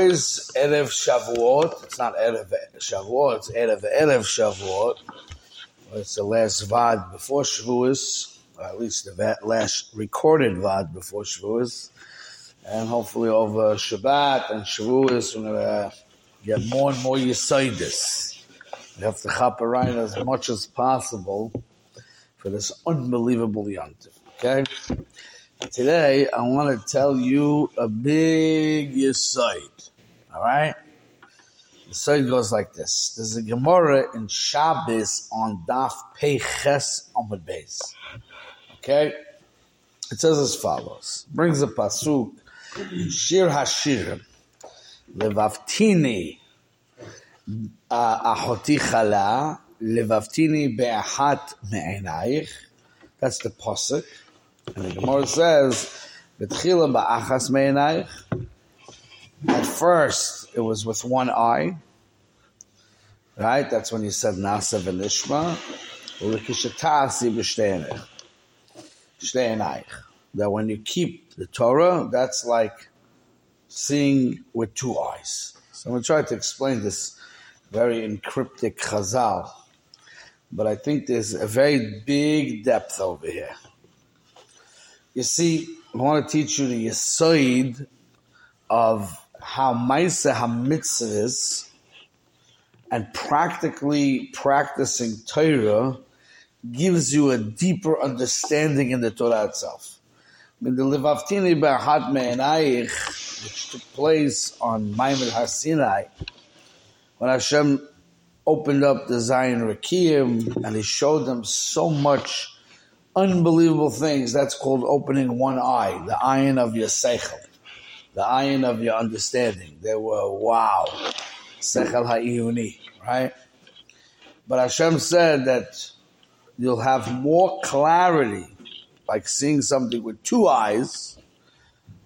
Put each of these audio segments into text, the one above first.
Erev Shavuot. It's not Erev Shavuot, it's Erev Erev Shavuot. It's the last Vad before Shavuos, or at least the last recorded Vad before Shavuos. And hopefully over Shabbat and Shavuos, we're going to get more and more Yisaidis. We have to chop around as much as possible for this unbelievable yontif. Okay? Today, I want to tell you a big Yisaid. All right? The side goes like this. There's a Gemara in Shabbos on Daf Peches Amud Beis. Okay? It says as follows. Brings a pasuk in Shir Hashir. Levavtini uh, ahoti chala. Levaftini be'ahat me'enayich. That's the pasuk. And the Gemara says, B'tchila ba'achas me'enayich. At first, it was with one eye. Right? That's when you said Nasa v'nishma. That when you keep the Torah, that's like seeing with two eyes. So I'm going to try to explain this very encryptic chazal. But I think there's a very big depth over here. You see, I want to teach you the yisoid of how Maisa HaMitzvah is and practically practicing Torah gives you a deeper understanding in the Torah itself. In the Levaftini Ba'hat Me'enayich, which took place on Maimon HaSinai, when Hashem opened up the Zion Rekiim and He showed them so much unbelievable things, that's called opening one eye, the iron of your seichel the iron of your understanding. They were wow, sechel ha'iyuni, right? But Hashem said that you'll have more clarity, like seeing something with two eyes,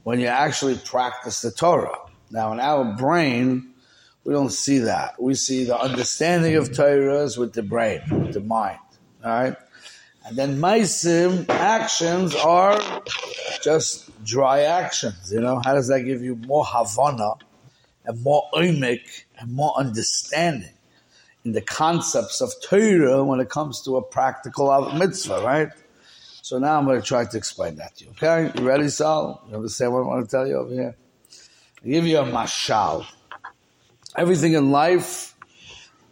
when you actually practice the Torah. Now, in our brain, we don't see that. We see the understanding of Torah with the brain, with the mind, all right? And then Maisim actions are just dry actions. You know, how does that give you more Havana and more oimik and more understanding in the concepts of Torah when it comes to a practical mitzvah, right? So now I'm going to try to explain that to you. Okay, you ready, Sal? You understand what I want to tell you over here? I give you a mashal. Everything in life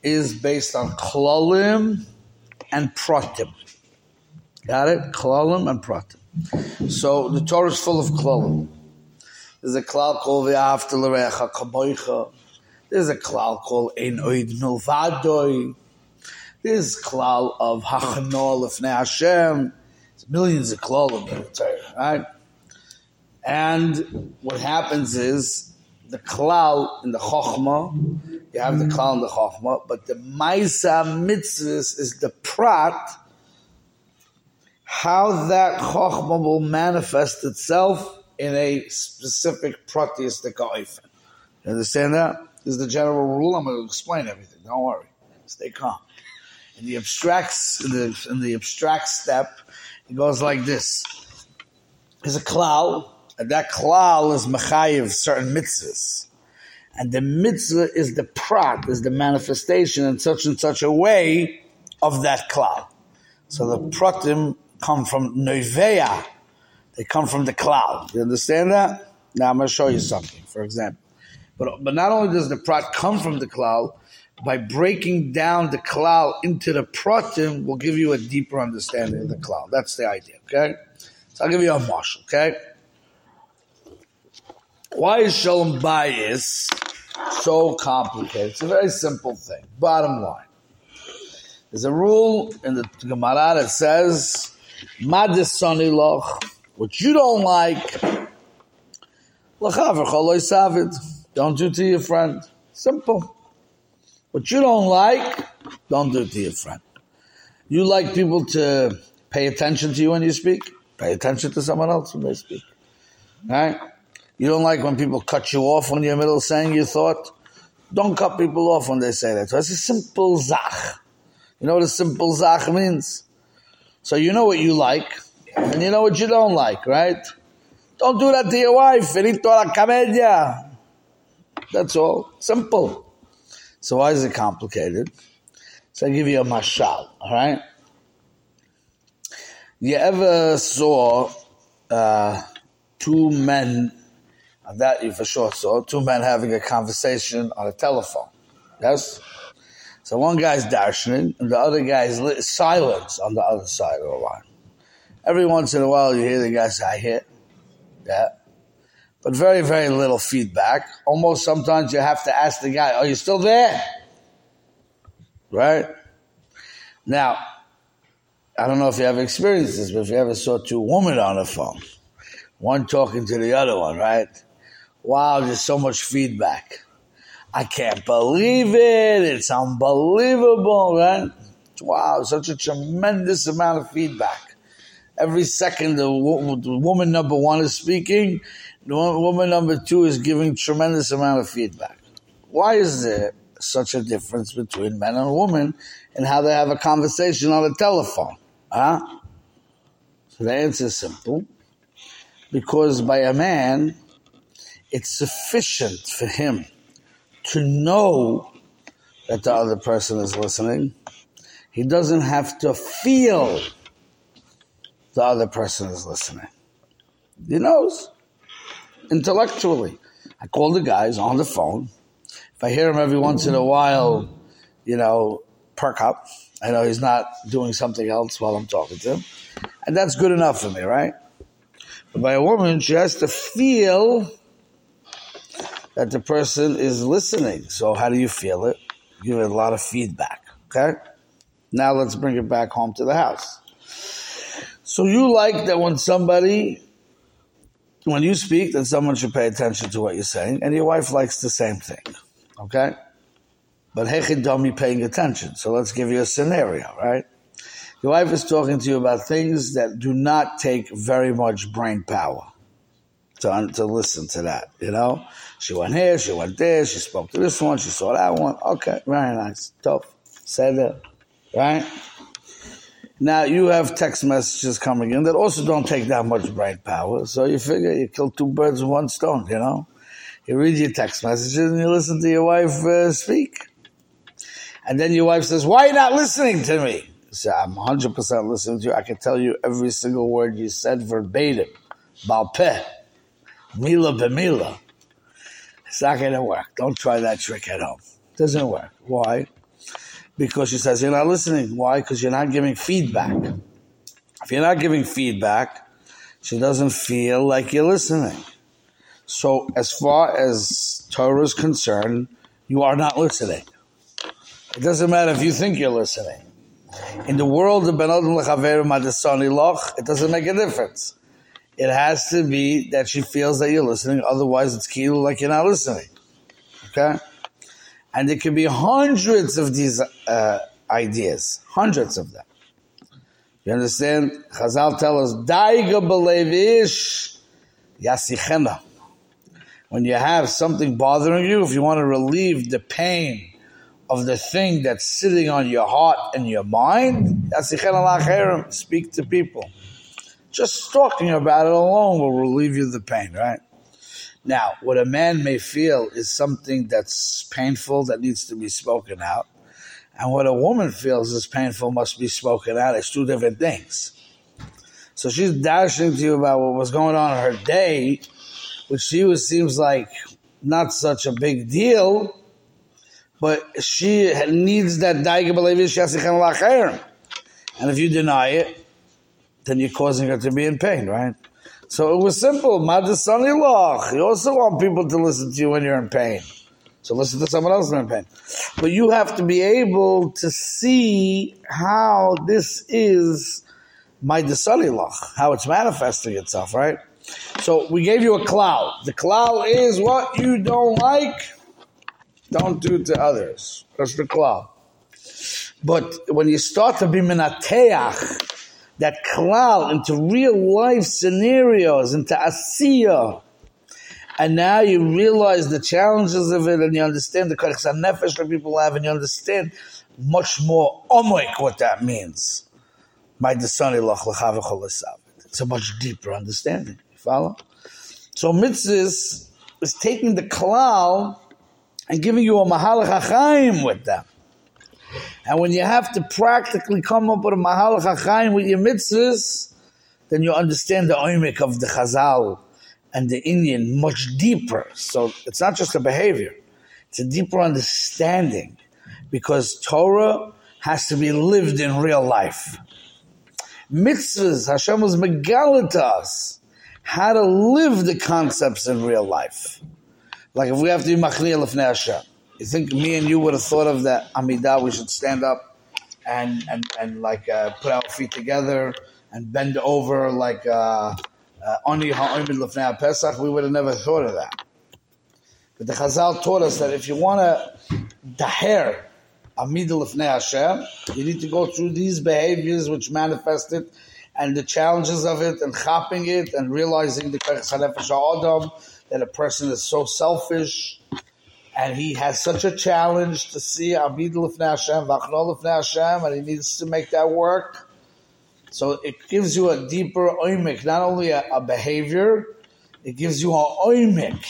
is based on klolim and pratim. Got it? Klalim and pratim. So the Torah is full of klalim. There's a klal called v'after l'recha kamoicha. There's a klal called ein oid milvadoi. There's klal of hachanol lefnei Hashem. There's millions of klalim in the Torah, right? And what happens is the klal in the chokhmah, you have the klal in the chokhmah, but the maisa mitzvahs is the prat how that chokhmah will manifest itself in a specific pratistic oifen. You understand that? This is the general rule. I'm going to explain everything. Don't worry. Stay calm. In the abstract, in the, in the abstract step, it goes like this. There's a klal, and that klal is mechayiv certain mitzvahs. And the mitzvah is the prat, is the manifestation in such and such a way of that klal. So the pratim come from Novea. They come from the klal. You understand that? Now I'm going to show you something, for example. But, but not only does the prat come from the klal, by breaking down the klal into the pratim will give you a deeper understanding of the klal. That's the idea, okay? So I'll give you a marshal, okay? Why is Shalom bayis so complicated? It's a very simple thing. Bottom line. There's a rule in the Gemara that says Madisani loch, what you don't like, don't do to your friend. Simple. What you don't like, don't do to your friend. You like people to pay attention to you when you speak, pay attention to someone else when they speak. Right? You don't like when people cut you off when you're in the middle of saying your thought. Don't cut people off when they say that. So it's a simple zach. You know what a simple zach means? So you know what you like, and you know what you don't like, right? Don't do that to your wife. Finito la camedia. That's all. Simple. So why is it complicated? So I give you a mashal, all right? You ever saw uh, two men, that you for sure saw, two men having a conversation on a telephone, yes? So one guy's darshaning, and the other guy's li- silence on the other side of the line. Every once in a while, you hear the guy say, I hear. Yeah. But very, very little feedback. Almost sometimes you have to ask the guy, Are you still there? Right? Now, I don't know if you ever experienced this, but if you ever saw two women on the phone, one talking to the other one, right? Wow, there's so much feedback. I can't believe it. It's unbelievable, right? Wow, such a tremendous amount of feedback. Every second, the, wo- the woman number one is speaking, the woman number two is giving tremendous amount of feedback. Why is there such a difference between men and women in how they have a conversation on a telephone? Huh? So the answer is simple. Because by a man, it's sufficient for him to know that the other person is listening. He doesn't have to feel the other person is listening. He knows intellectually. I call the guys on the phone. If I hear him every once in a while, you know, perk up. I know he's not doing something else while I'm talking to him. And that's good enough for me, right? But by a woman, she has to feel that the person is listening. So how do you feel it? Give it a lot of feedback. Okay? Now let's bring it back home to the house. So you like that when somebody, when you speak, that someone should pay attention to what you're saying, and your wife likes the same thing. Okay? But hechidami paying attention. So let's give you a scenario, right? Your wife is talking to you about things that do not take very much brain power to, to listen to that, you know? She went here, she went there, she spoke to this one, she saw that one. Okay, very nice. Tough. Said it. Right? Now you have text messages coming in that also don't take that much brain power. So you figure you kill two birds with one stone, you know? You read your text messages and you listen to your wife uh, speak. And then your wife says, Why are you not listening to me? Say, I'm 100% listening to you. I can tell you every single word you said verbatim. Balpeh. Mila b'mila. It's not going to work. Don't try that trick at home. It doesn't work. Why? Because she says you're not listening. Why? Because you're not giving feedback. If you're not giving feedback, she doesn't feel like you're listening. So, as far as Torah is concerned, you are not listening. It doesn't matter if you think you're listening. In the world of Ben Adam Lechaver Madasani Loch, it doesn't make a difference. It has to be that she feels that you're listening, otherwise it's kilo like you're not listening. Okay? And there can be hundreds of these uh, ideas, hundreds of them. You understand? Chazal tell us, Daiga belevish yasichena. When you have something bothering you, if you want to relieve the pain of the thing that's sitting on your heart and your mind, speak to people. Just talking about it alone will relieve you of the pain, right? Now, what a man may feel is something that's painful that needs to be spoken out. And what a woman feels is painful must be spoken out. It's two different things. So she's dashing to you about what was going on in her day, which you seems like not such a big deal, but she needs that daiga And if you deny it, then you're causing her to be in pain, right? So it was simple. Madasani. You also want people to listen to you when you're in pain. So listen to someone else when in pain. But you have to be able to see how this is my desani how it's manifesting itself, right? So we gave you a klal. The klal is what you don't like, don't do to others. That's the klal. But when you start to be minateach, that klal into real life scenarios, into asiya. And now you realize the challenges of it and you understand the karchas nefesh that people have and you understand much more omoik what that means. My It's a much deeper understanding. You follow? So mitzvahs is taking the klal and giving you a mahalach with them. And when you have to practically come up with a mahalach achaim with your mitzvahs, then you understand the oimik of the chazal and the inyan much deeper. So it's not just a behavior; it's a deeper understanding, because Torah has to be lived in real life. Mitzvahs, Hashem was megalit to us how to live the concepts in real life. Like if we have to be machniel lefnei Hashem, you think me and you would have thought of that Amidah? We should stand up and and and like uh, put our feet together and bend over like uh, uh, oni ha'omid lefnei Pesach. We would have never thought of that. But the Chazal taught us that if you want to daher Amidah lefnei Hashem, you need to go through these behaviors which manifest it and the challenges of it and chopping it and realizing the that a person is so selfish and he has such a challenge to see Abid Hashem, Hashem, and he needs to make that work. So it gives you a deeper oimik, not only a, a behavior, it gives you an oimik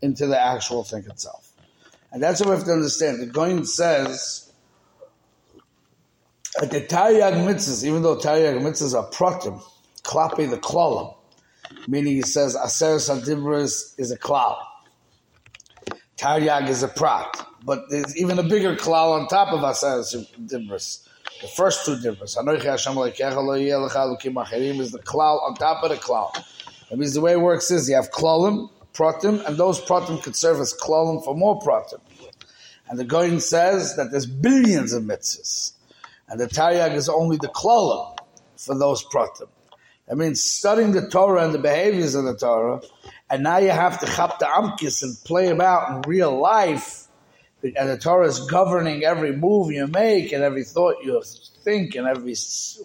into the actual thing itself. And that's what we have to understand. The Gaon says that the Taryag mitzvahs, even though Taryag mitzvahs are pratim, klapi the klalim, meaning he says Aseres Adibris is a klal. Taryag is a prat. But there's even a bigger klal on top of Aseres Adibris. The first two dibris. Anoichi Hashem is the klal on top of the klal. That means the way it works is you have klalim, pratim, and those pratim could serve as klalim for more pratim. And the Gaon says that there's billions of mitzvahs. And the Taryag is only the klolim for those pratim. That means studying the Torah and the behaviors of the Torah, and now you have to chap the amkis and play them out in real life. And the Torah is governing every move you make and every thought you think and every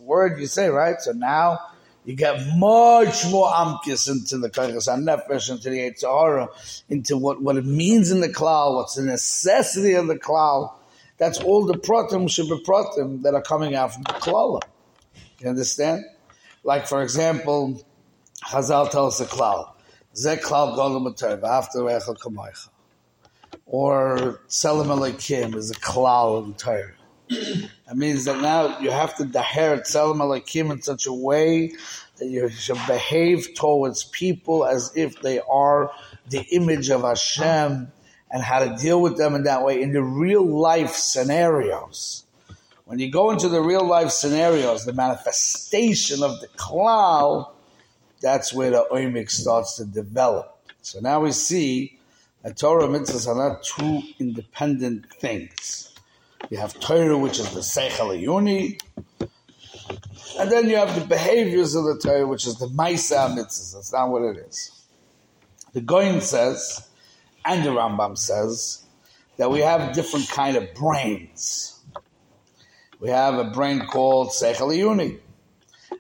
word you say, right? So now you get much more amkis into the Kachas HaNefesh, into the Yitzhara, into what, what it means in the klal, what's the necessity of the klal. That's all the be pratim that are coming out from the klala. You understand? Like for example, Chazal tells the klal, Klal. Or Tzelem Elokim is a klal in. That means that now you have to daher Tzelem Elokim in such a way that you should behave towards people as if they are the image of Hashem and how to deal with them in that way in the real life scenarios. When you go into the real life scenarios, the manifestation of the klal, that's where the oimik starts to develop. So now we see that Torah and mitzvahs are not two independent things. You have Torah, which is the Seichel Yuni, and then you have the behaviors of the Torah, which is the Maisa mitzvahs. That's not what it is. The Gaon says and the Rambam says that we have different kind of brains. We have a brain called Seichel Yuni,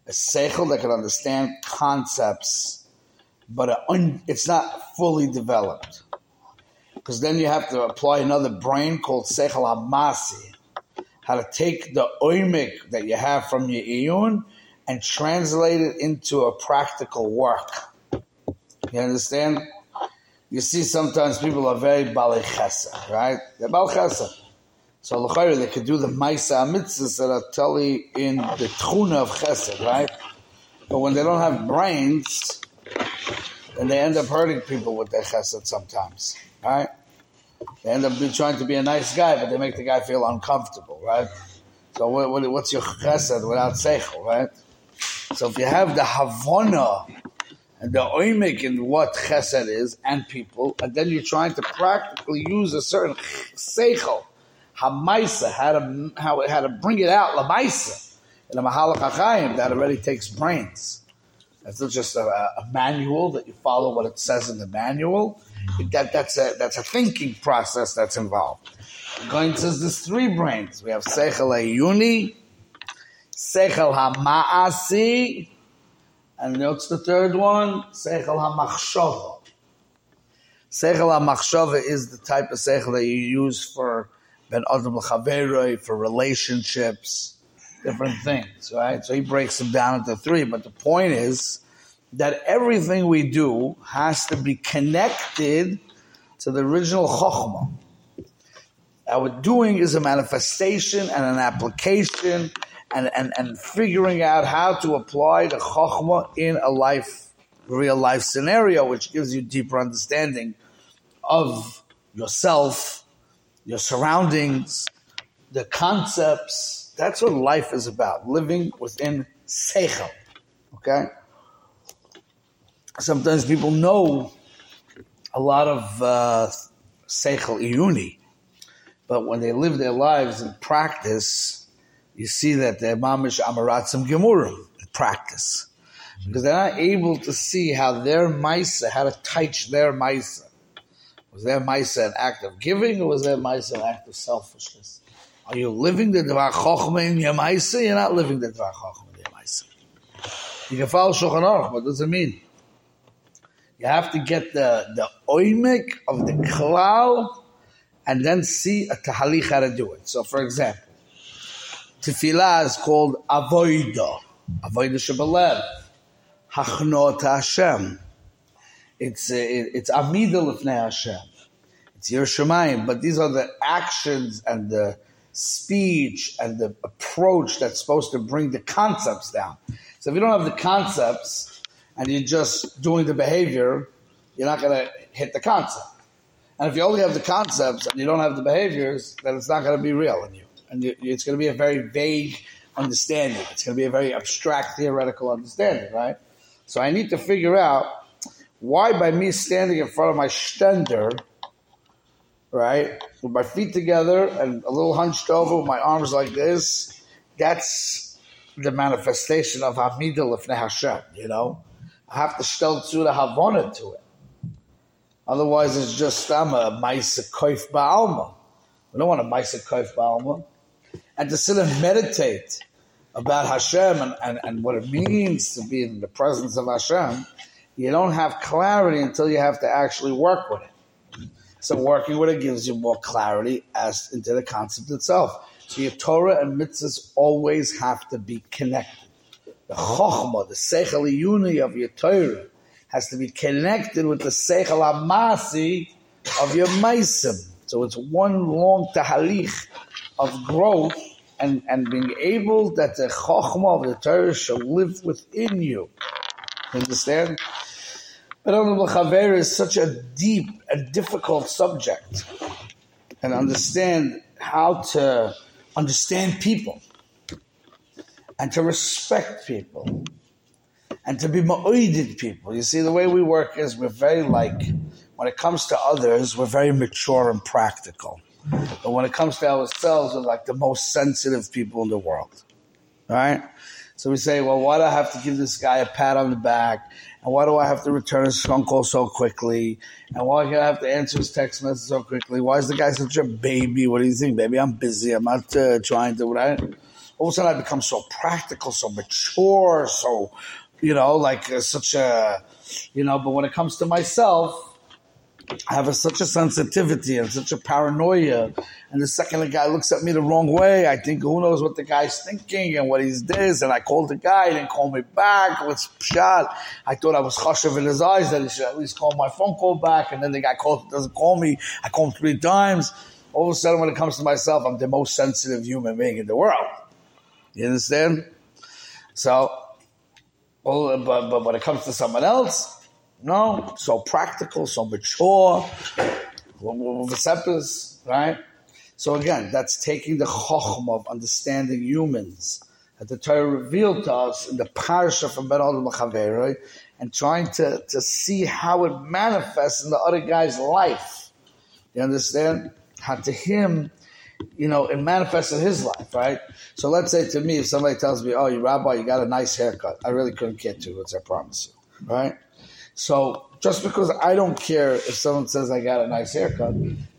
a Seichel that can understand concepts, but it's not fully developed. Because then you have to apply another brain called Seichel Hamasi, how to take the oimik that you have from your iyun and translate it into a practical work. You understand? you see sometimes people are very balei chesed, right? They're. So l'chayr they could do the ma'isa mitzvahs that are telling in the tchuna of chesed, right? But when they don't have brains, then they end up hurting people with their chesed sometimes, right? They end up trying to be a nice guy, but they make the guy feel uncomfortable, right? So what, what, what's your chesed without seichel, right? So if you have the havana and the oimik in what chesed is and people, and then you're trying to practically use a certain seichel, hamaisa, how to how, how to bring it out, lamaisa, in a mahalach achayim, that already takes brains. That's not just a, a, manual that you follow what it says in the manual. That, that's a that's a thinking process that's involved. Gaon says there's three brains. We have seichel ayuni, seichel hamaasi, and what's the third one? Seichel HaMachshava. Seichel HaMachshava is the type of seichel that you use for For relationships, different things, right? So he breaks them down into three, but the point is that everything we do has to be connected to the original Chokhmah. Our doing is a manifestation and an application and, and, and figuring out how to apply the chokhmah in a life, real life scenario, which gives you deeper understanding of yourself, your surroundings, the concepts. That's what life is about, living within seichel. Okay? Sometimes people know a lot of uh, seichel iyuni, but when they live their lives in practice, you see that they're mamish amaratzim gemurim in practice. Because they're not able to see how their maisa, how to touch their maisa. Was their maisa an act of giving or was their maisa an act of selfishness? Are you living the Dvar Chochma in your maisa? You're not living the Dvar Chochma in your maisa. You can follow Shulchan Aruch. What does it mean? You have to get the, the oimik of the klal and then see a tahalich how to do it. So, for example, tefillah is called avoida, avoida shebalev, hachnot Hashem. It's uh, it's amida lefnei Hashem. It's Yerushalayim, but these are the actions and the speech and the approach that's supposed to bring the concepts down. So if you don't have the concepts and you're just doing the behavior, you're not going to hit the concept. And if you only have the concepts and you don't have the behaviors, then it's not going to be real in you. And you, it's going to be a very vague understanding. It's going to be a very abstract theoretical understanding, right? So I need to figure out why by me standing in front of my stender, right, with my feet together and a little hunched over with my arms like this, that's the manifestation of Hamidul of Hashem, you know? I have to stel to the Havana to it. Otherwise, it's just I'm a Maisa Koif Ba'alma. We don't want a Maisa Koif Ba'alma. And to sit and meditate about Hashem and, and, and what it means to be in the presence of Hashem, you don't have clarity until you have to actually work with it. So working with it gives you more clarity as into the concept itself. So your Torah and mitzvahs always have to be connected. The chokhmah, the seichel yuni of your Torah has to be connected with the seichel amasi of your meisim. So it's one long tahalich of growth and, and being able that the chokhmah of the Torah shall live within you. Understand? But Honorable Chaver is such a deep and difficult subject. And understand how to understand people and to respect people and to be ma'oided people. You see, the way we work is we're very like, when it comes to others, we're very mature and practical. But when it comes to ourselves, we're like the most sensitive people in the world. All right? So we say, well, why do I have to give this guy a pat on the back? And why do I have to return his phone call so quickly? And why do I have to answer his text message so quickly? Why is the guy such a baby? What do you think, baby? I'm busy. I'm not uh, trying to. Right? All of a sudden, I become so practical, so mature, so you know, like uh, such a, you know. But when it comes to myself, I have a, such a sensitivity and such a paranoia. And the second the guy looks at me the wrong way, I think, who knows what the guy's thinking and what he's this. And I called the guy, he didn't call me back. What's shot? I thought I was chashav in his eyes that he should at least call my phone call back. And then the guy calls, doesn't call me. I call him three times. All of a sudden, when it comes to myself, I'm the most sensitive human being in the world. You understand? So, well, but, but when it comes to someone else, no, so practical, so mature, right? So again, that's taking the chochm of understanding humans that the Torah revealed to us in the parsha from Ben Adam Chaveroi, and trying to, to see how it manifests in the other guy's life. You understand? How to him, you know, it manifests in his life, right? So let's say to me, if somebody tells me, "Oh, you rabbi, you got a nice haircut," I really couldn't care two words. I promise you, right? So just because I don't care if someone says I got a nice haircut,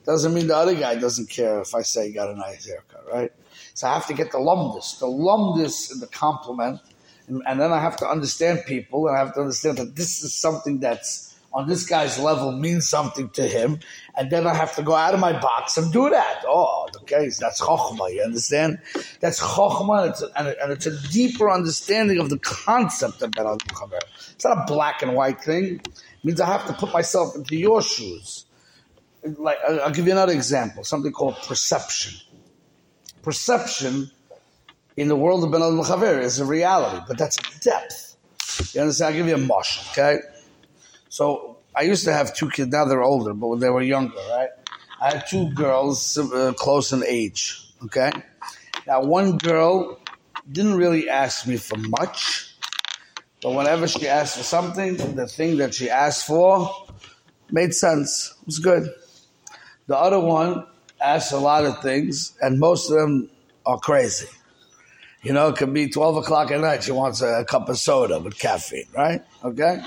doesn't mean the other guy doesn't care if I say you got a nice haircut, right? So I have to get the lumdus, the lumdus in the compliment, and, and then I have to understand people, and I have to understand that this is something that's on this guy's level means something to him, and then I have to go out of my box and do that. Oh, okay, that's chokhmah. You understand? That's chokhmah, and it's, a, and, and it's a deeper understanding of the concept of Ben Chaver. It's not a black and white thing. It means I have to put myself into your shoes. like I'll give you another example, something called perception. Perception in the world of Ben Chaver is a reality, but that's depth. You understand? I'll give you a mush, okay? So I used to have two kids, now they're older, but when they were younger, right? I had two girls uh, close in age, okay? Now, one girl didn't really ask me for much, but whenever she asked for something, the thing that she asked for made sense. It was good. The other one asked a lot of things, and most of them are crazy. You know, it could be 12 o'clock at night. She wants a, a cup of soda with caffeine, right? Okay?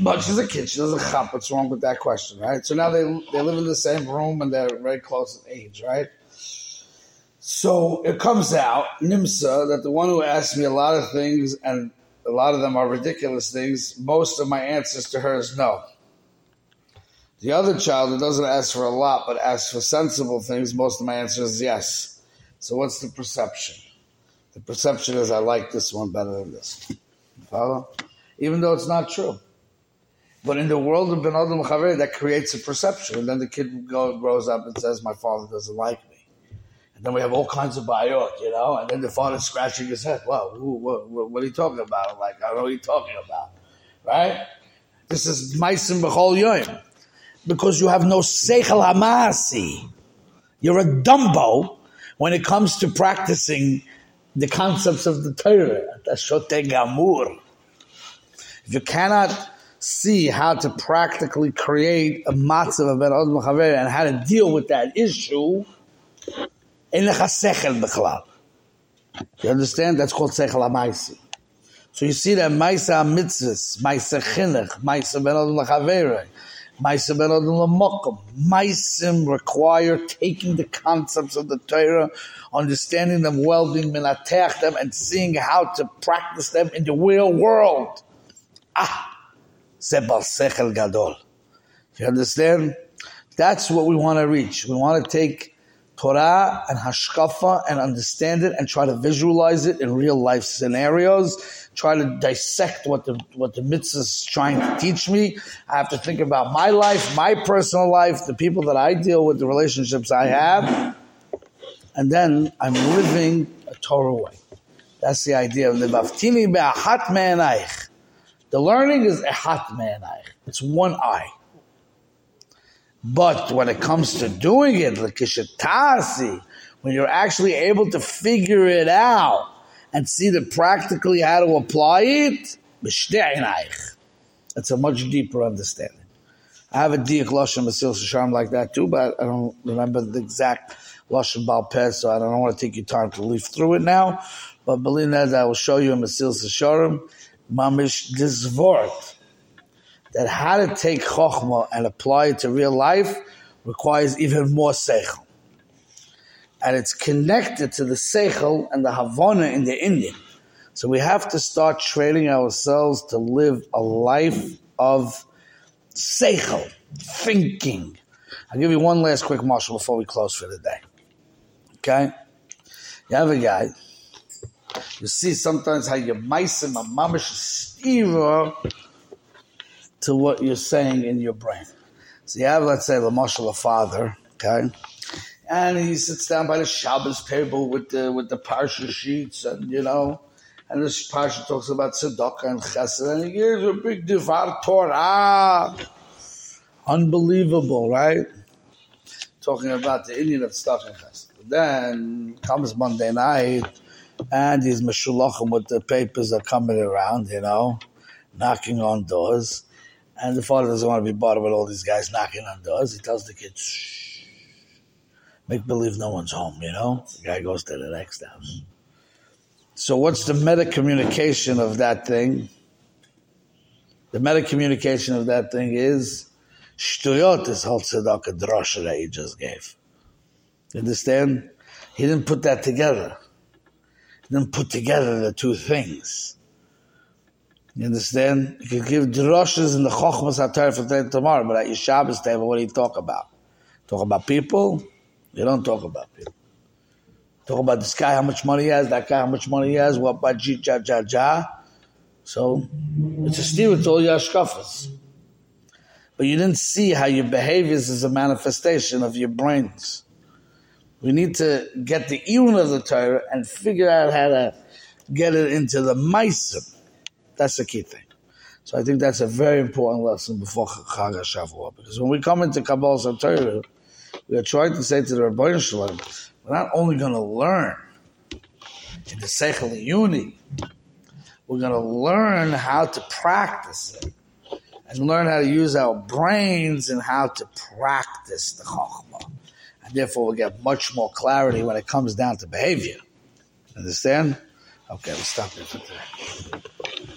But she's a kid. She doesn't chop. What's wrong with that question, right? So now they, they live in the same room and they're very close in age, right? So it comes out, Nimsa, that the one who asked me a lot of things, and a lot of them are ridiculous things, most of my answers to her is no. The other child who doesn't ask for a lot but asks for sensible things, most of my answer is yes. So what's the perception? The perception is I like this one better than this. Follow? Even though it's not true. But in the world of Ben Adam Chaver, that creates a perception. And then the kid grows up and says, My father doesn't like me. And then we have all kinds of bayot, you know? And then the father's scratching his head. Well, what, what, what, are you talking about? I'm like, I don't know what you're talking about. Right? This is Maisim B'chol Yoim because you have no seichel hamasi. You're a dumbo when it comes to practicing the concepts of the Torah. gamur. If you cannot see how to practically create a matzav of Ben Adam and how to deal with that issue, in the sechel You understand? That's called seichel hamaisi. So you see that Maisa mitzvahs, Maisa chinuch, Maisa ben Maisim require taking the concepts of the Torah, understanding them minatech them, and seeing how to practice them in the real world. Ah, sechel gadol. You understand? That's what we want to reach. We want to take Torah and Hashkafa and understand it and try to visualize it in real life scenarios try to dissect what the what the mitzvah is trying to teach me. I have to think about my life, my personal life, the people that I deal with, the relationships I have, and then I'm living a Torah way. That's the idea of levaftini be'ahat me'anayich. The learning is ehat me'anayich. It's one eye. But when it comes to doing it, like when you're actually able to figure it out, and see the practically how to apply it, it's a much deeper understanding. I have a diak lashon Mesilas Yesharim like that too, but I don't remember the exact lashon balpeh, so I don't want to take your time to leaf through it now. But believe that I will show you in Mesilas Yesharim mamish this vort that how to take chokhmah and apply it to real life requires even more seichel and it's connected to the seichel and the havana in the inyan. So we have to start training ourselves to live a life of seichel, thinking. I'll give you one last quick marshal before we close for the day. Okay? You have a guy. You see sometimes how you mice him a mamish steer to what you're saying in your brain. So you have, let's say, the marshal, a father, okay? and he sits down by the Shabbos table with the with the parsha sheets, and you know, and this parsha talks about tzedakah and chesed, and he gives a big divar Torah, unbelievable, right? Talking about the inyan of stuff and chesed. Then comes Monday night, and he's meshulachim with the papers are coming around, you know, knocking on doors. And the father doesn't want to be bothered with all these guys knocking on doors. He tells the kids, shh make believe no one's home, you know? The guy goes to the next house. So what's the meta communication of that thing? The meta communication of that thing is shtuyot is whole tzedakah drasha that he just gave. Understand? He didn't put that together. He didn't put together the two things. You understand? You can give drushes in the chokhmas hatar for today tomorrow, but at your Shabbos table, what do you talk about? Talk about people? You don't talk about people. Talk about this guy, how much money he has, that guy, how much money he has, what about G, ja, ja, ja. So it's a steer with all your shkafas. but you didn't see how your behaviors is a manifestation of your brains. We need to get the iyun of the Torah and figure out how to get it into the meisim. That's the key thing. So I think that's a very important lesson before Chag HaShavua. Because when we come into Kabbalah Torah, we are trying to say to the Rabbi Shalom, we're not only going to learn in the Seichel Uni, we're going to learn how to practice it and learn how to use our brains and how to practice the Chokhmah. And therefore, we'll get much more clarity when it comes down to behavior. Understand? Okay, we'll stop here for today.